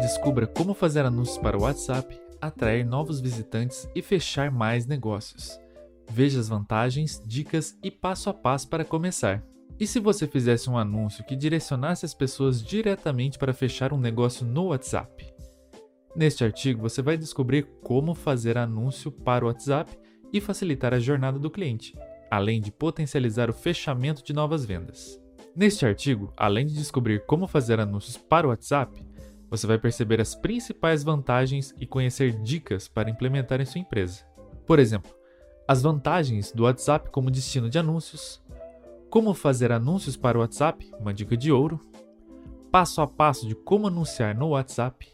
Descubra como fazer anúncios para o WhatsApp, atrair novos visitantes e fechar mais negócios. Veja as vantagens, dicas e passo a passo para começar. E se você fizesse um anúncio que direcionasse as pessoas diretamente para fechar um negócio no WhatsApp? Neste artigo você vai descobrir como fazer anúncio para o WhatsApp e facilitar a jornada do cliente, além de potencializar o fechamento de novas vendas. Neste artigo, além de descobrir como fazer anúncios para o WhatsApp, você vai perceber as principais vantagens e conhecer dicas para implementar em sua empresa. Por exemplo, as vantagens do WhatsApp como destino de anúncios, como fazer anúncios para o WhatsApp, uma dica de ouro, passo a passo de como anunciar no WhatsApp,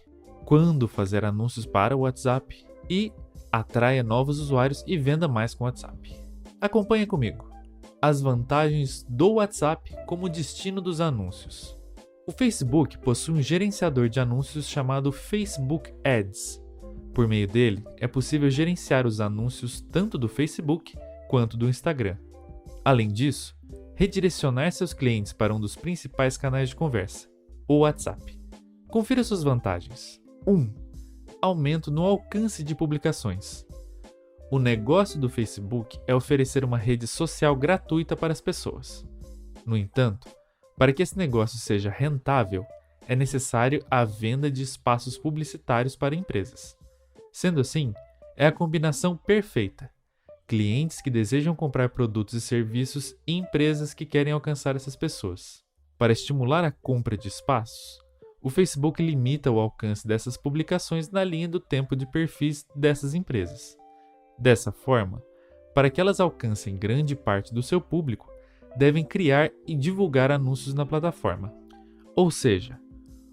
quando fazer anúncios para o WhatsApp e atraia novos usuários e venda mais com o WhatsApp. Acompanhe comigo. As vantagens do WhatsApp como destino dos anúncios. O Facebook possui um gerenciador de anúncios chamado Facebook Ads. Por meio dele, é possível gerenciar os anúncios tanto do Facebook quanto do Instagram. Além disso, redirecionar seus clientes para um dos principais canais de conversa, o WhatsApp. Confira suas vantagens. 1. Aumento no alcance de publicações. O negócio do Facebook é oferecer uma rede social gratuita para as pessoas. No entanto, para que esse negócio seja rentável, é necessário a venda de espaços publicitários para empresas. Sendo assim, é a combinação perfeita clientes que desejam comprar produtos e serviços e empresas que querem alcançar essas pessoas. Para estimular a compra de espaços, o Facebook limita o alcance dessas publicações na linha do tempo de perfis dessas empresas. Dessa forma, para que elas alcancem grande parte do seu público, devem criar e divulgar anúncios na plataforma. Ou seja,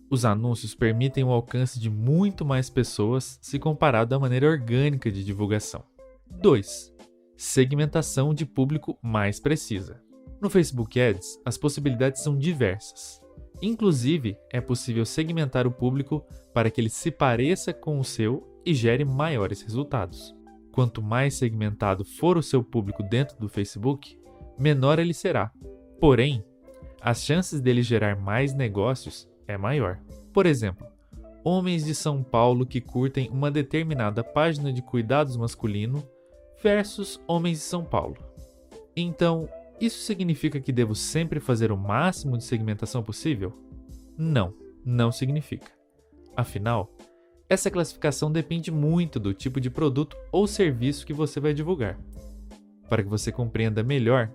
os anúncios permitem o alcance de muito mais pessoas se comparado à maneira orgânica de divulgação. 2 segmentação de público mais precisa. No Facebook Ads, as possibilidades são diversas. Inclusive, é possível segmentar o público para que ele se pareça com o seu e gere maiores resultados. Quanto mais segmentado for o seu público dentro do Facebook, menor ele será. Porém, as chances dele gerar mais negócios é maior. Por exemplo, homens de São Paulo que curtem uma determinada página de cuidados masculino versus homens de São Paulo. Então, isso significa que devo sempre fazer o máximo de segmentação possível? Não, não significa. Afinal, essa classificação depende muito do tipo de produto ou serviço que você vai divulgar. Para que você compreenda melhor,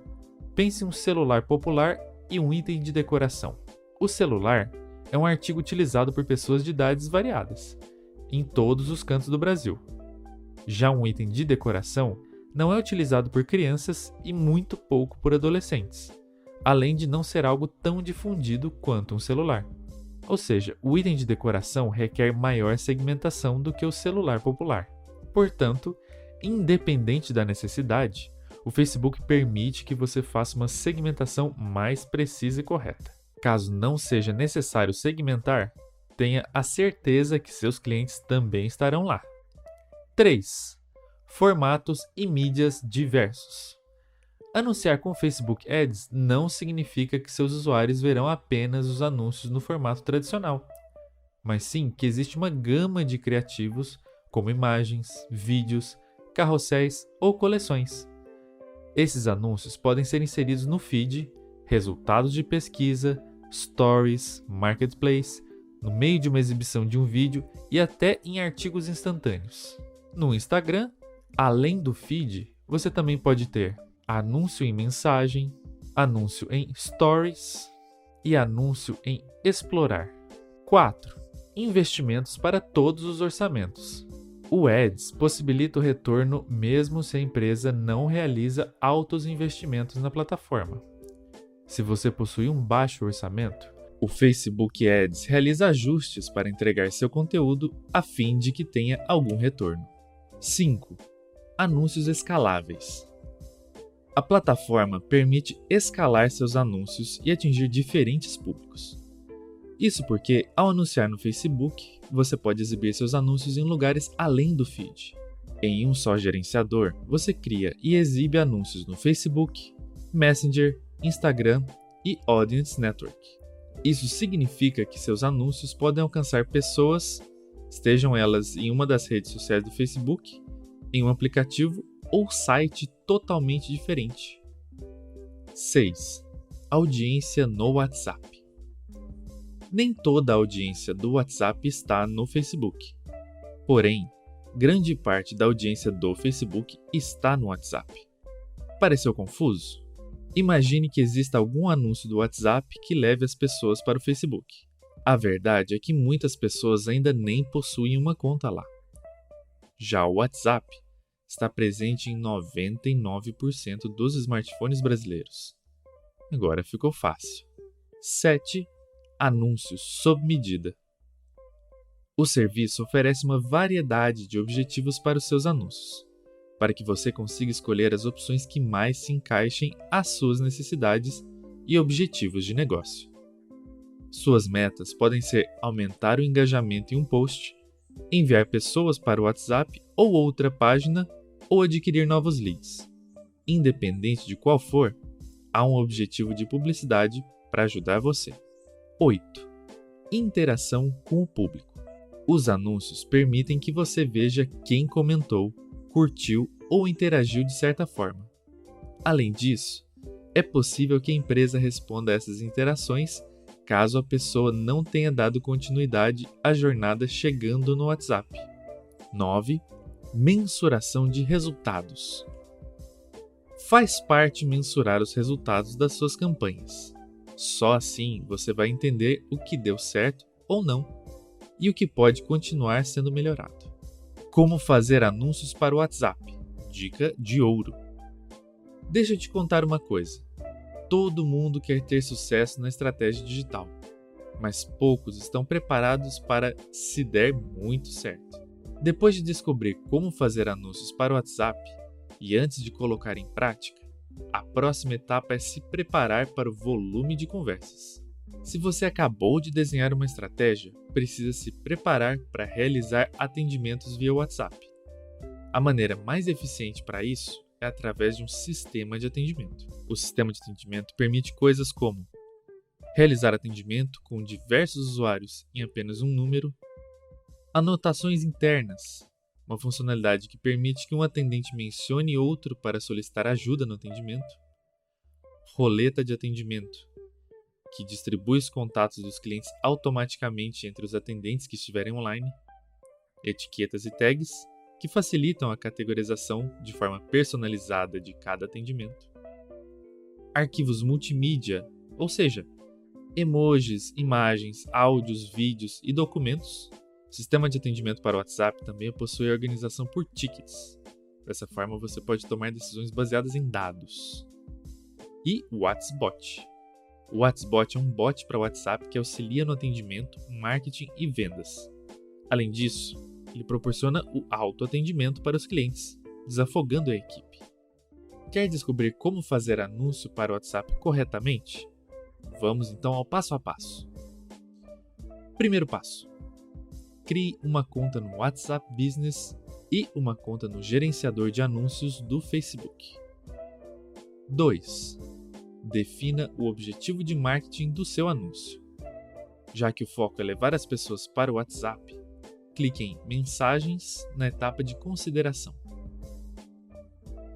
pense em um celular popular e um item de decoração. O celular é um artigo utilizado por pessoas de idades variadas, em todos os cantos do Brasil. Já um item de decoração não é utilizado por crianças e muito pouco por adolescentes, além de não ser algo tão difundido quanto um celular. Ou seja, o item de decoração requer maior segmentação do que o celular popular. Portanto, independente da necessidade, o Facebook permite que você faça uma segmentação mais precisa e correta. Caso não seja necessário segmentar, tenha a certeza que seus clientes também estarão lá. 3. Formatos e mídias diversos. Anunciar com Facebook Ads não significa que seus usuários verão apenas os anúncios no formato tradicional, mas sim que existe uma gama de criativos como imagens, vídeos, carrosséis ou coleções. Esses anúncios podem ser inseridos no feed, resultados de pesquisa, stories, marketplace, no meio de uma exibição de um vídeo e até em artigos instantâneos. No Instagram, além do feed, você também pode ter anúncio em mensagem, anúncio em stories e anúncio em explorar. 4. Investimentos para todos os orçamentos. O Ads possibilita o retorno mesmo se a empresa não realiza altos investimentos na plataforma. Se você possui um baixo orçamento, o Facebook Ads realiza ajustes para entregar seu conteúdo a fim de que tenha algum retorno. 5. Anúncios escaláveis. A plataforma permite escalar seus anúncios e atingir diferentes públicos. Isso porque, ao anunciar no Facebook, você pode exibir seus anúncios em lugares além do feed. Em um só gerenciador, você cria e exibe anúncios no Facebook, Messenger, Instagram e Audience Network. Isso significa que seus anúncios podem alcançar pessoas, estejam elas em uma das redes sociais do Facebook, em um aplicativo ou site totalmente diferente. 6. Audiência no WhatsApp. Nem toda a audiência do WhatsApp está no Facebook. Porém, grande parte da audiência do Facebook está no WhatsApp. Pareceu confuso? Imagine que exista algum anúncio do WhatsApp que leve as pessoas para o Facebook. A verdade é que muitas pessoas ainda nem possuem uma conta lá. Já o WhatsApp está presente em 99% dos smartphones brasileiros. Agora ficou fácil. 7. Anúncios sob medida. O serviço oferece uma variedade de objetivos para os seus anúncios, para que você consiga escolher as opções que mais se encaixem às suas necessidades e objetivos de negócio. Suas metas podem ser aumentar o engajamento em um post, enviar pessoas para o WhatsApp ou outra página ou adquirir novos leads. Independente de qual for, há um objetivo de publicidade para ajudar você. 8. Interação com o público. Os anúncios permitem que você veja quem comentou, curtiu ou interagiu de certa forma. Além disso, é possível que a empresa responda a essas interações caso a pessoa não tenha dado continuidade à jornada chegando no WhatsApp. 9. Mensuração de resultados. Faz parte mensurar os resultados das suas campanhas. Só assim você vai entender o que deu certo ou não e o que pode continuar sendo melhorado. Como fazer anúncios para o WhatsApp? Dica de ouro. Deixa eu te contar uma coisa. Todo mundo quer ter sucesso na estratégia digital, mas poucos estão preparados para se der muito certo. Depois de descobrir como fazer anúncios para o WhatsApp e antes de colocar em prática, a próxima etapa é se preparar para o volume de conversas. Se você acabou de desenhar uma estratégia, precisa se preparar para realizar atendimentos via WhatsApp. A maneira mais eficiente para isso é através de um sistema de atendimento. O sistema de atendimento permite coisas como realizar atendimento com diversos usuários em apenas um número, anotações internas, uma funcionalidade que permite que um atendente mencione outro para solicitar ajuda no atendimento, roleta de atendimento, que distribui os contatos dos clientes automaticamente entre os atendentes que estiverem online, etiquetas e tags, que facilitam a categorização de forma personalizada de cada atendimento, arquivos multimídia, ou seja, emojis, imagens, áudios, vídeos e documentos. O sistema de atendimento para WhatsApp também possui organização por tickets. Dessa forma, você pode tomar decisões baseadas em dados. E o WhatsBot o WhatsBot é um bot para WhatsApp que auxilia no atendimento, marketing e vendas. Além disso, ele proporciona o autoatendimento para os clientes, desafogando a equipe. Quer descobrir como fazer anúncio para o WhatsApp corretamente? Vamos então ao passo a passo. Primeiro passo: crie uma conta no WhatsApp Business e uma conta no gerenciador de anúncios do Facebook. 2 defina o objetivo de marketing do seu anúncio. Já que o foco é levar as pessoas para o WhatsApp, clique em Mensagens na etapa de consideração.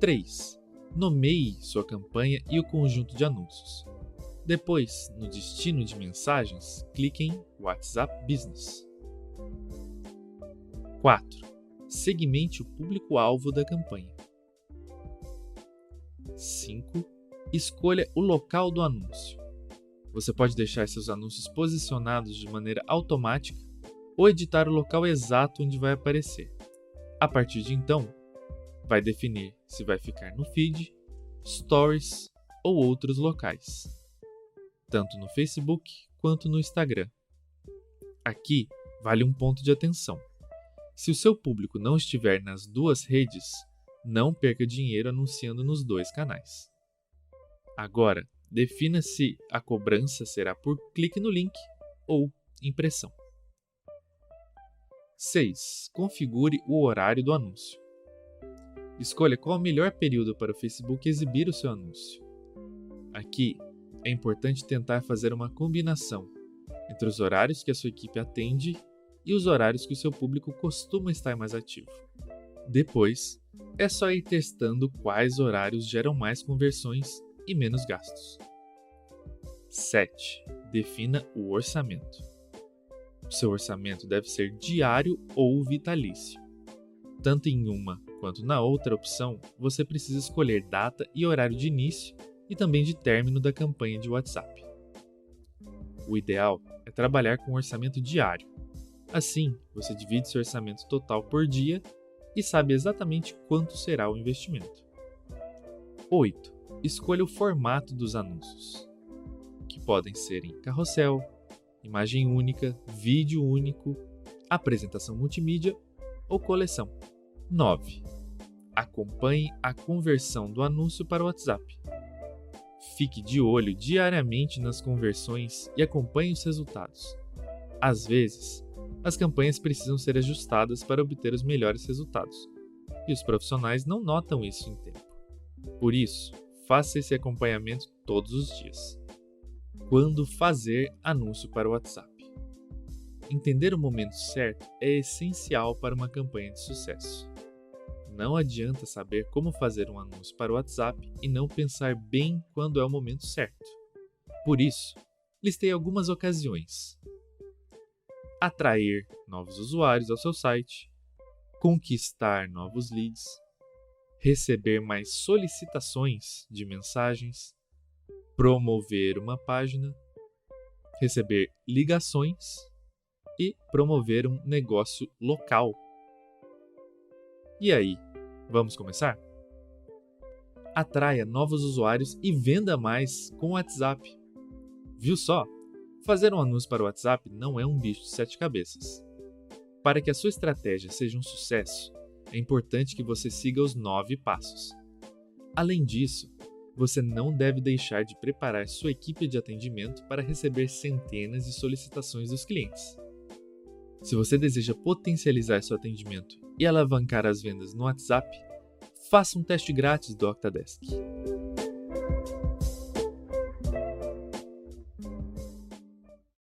3. Nomeie sua campanha e o conjunto de anúncios. Depois, no destino de mensagens, clique em WhatsApp Business. 4. Segmente o público-alvo da campanha. 5 escolha o local do anúncio. Você pode deixar seus anúncios posicionados de maneira automática ou editar o local exato onde vai aparecer. A partir de então, vai definir se vai ficar no feed, stories ou outros locais, tanto no Facebook quanto no Instagram. Aqui vale um ponto de atenção. Se o seu público não estiver nas duas redes, não perca dinheiro anunciando nos dois canais. Agora, defina se a cobrança será por clique no link ou impressão. 6. Configure o horário do anúncio. Escolha qual o melhor período para o Facebook exibir o seu anúncio. Aqui é importante tentar fazer uma combinação entre os horários que a sua equipe atende e os horários que o seu público costuma estar mais ativo. Depois, é só ir testando quais horários geram mais conversões e menos gastos. 7. Defina o orçamento. Seu orçamento deve ser diário ou vitalício. Tanto em uma quanto na outra opção, você precisa escolher data e horário de início e também de término da campanha de WhatsApp. O ideal é trabalhar com um orçamento diário. Assim, você divide seu orçamento total por dia e sabe exatamente quanto será o investimento. 8. Escolha o formato dos anúncios, que podem ser em carrossel, imagem única, vídeo único, apresentação multimídia ou coleção. 9. Acompanhe a conversão do anúncio para o WhatsApp. Fique de olho diariamente nas conversões e acompanhe os resultados. Às vezes, as campanhas precisam ser ajustadas para obter os melhores resultados, e os profissionais não notam isso em tempo. Por isso, faça esse acompanhamento todos os dias. Quando fazer anúncio para o WhatsApp? Entender o momento certo é essencial para uma campanha de sucesso. Não adianta saber como fazer um anúncio para o WhatsApp e não pensar bem quando é o momento certo. Por isso, listei algumas ocasiões. Atrair novos usuários ao seu site, conquistar novos leads, receber mais solicitações de mensagens, promover uma página, receber ligações e promover um negócio local. E aí, vamos começar? Atraia novos usuários e venda mais com o WhatsApp. Viu só? Fazer um anúncio para o WhatsApp não é um bicho de sete cabeças. Para que a sua estratégia seja um sucesso, é importante que você siga os nove passos. Além disso, você não deve deixar de preparar sua equipe de atendimento para receber centenas de solicitações dos clientes. Se você deseja potencializar seu atendimento e alavancar as vendas no WhatsApp, faça um teste grátis do Octadesk.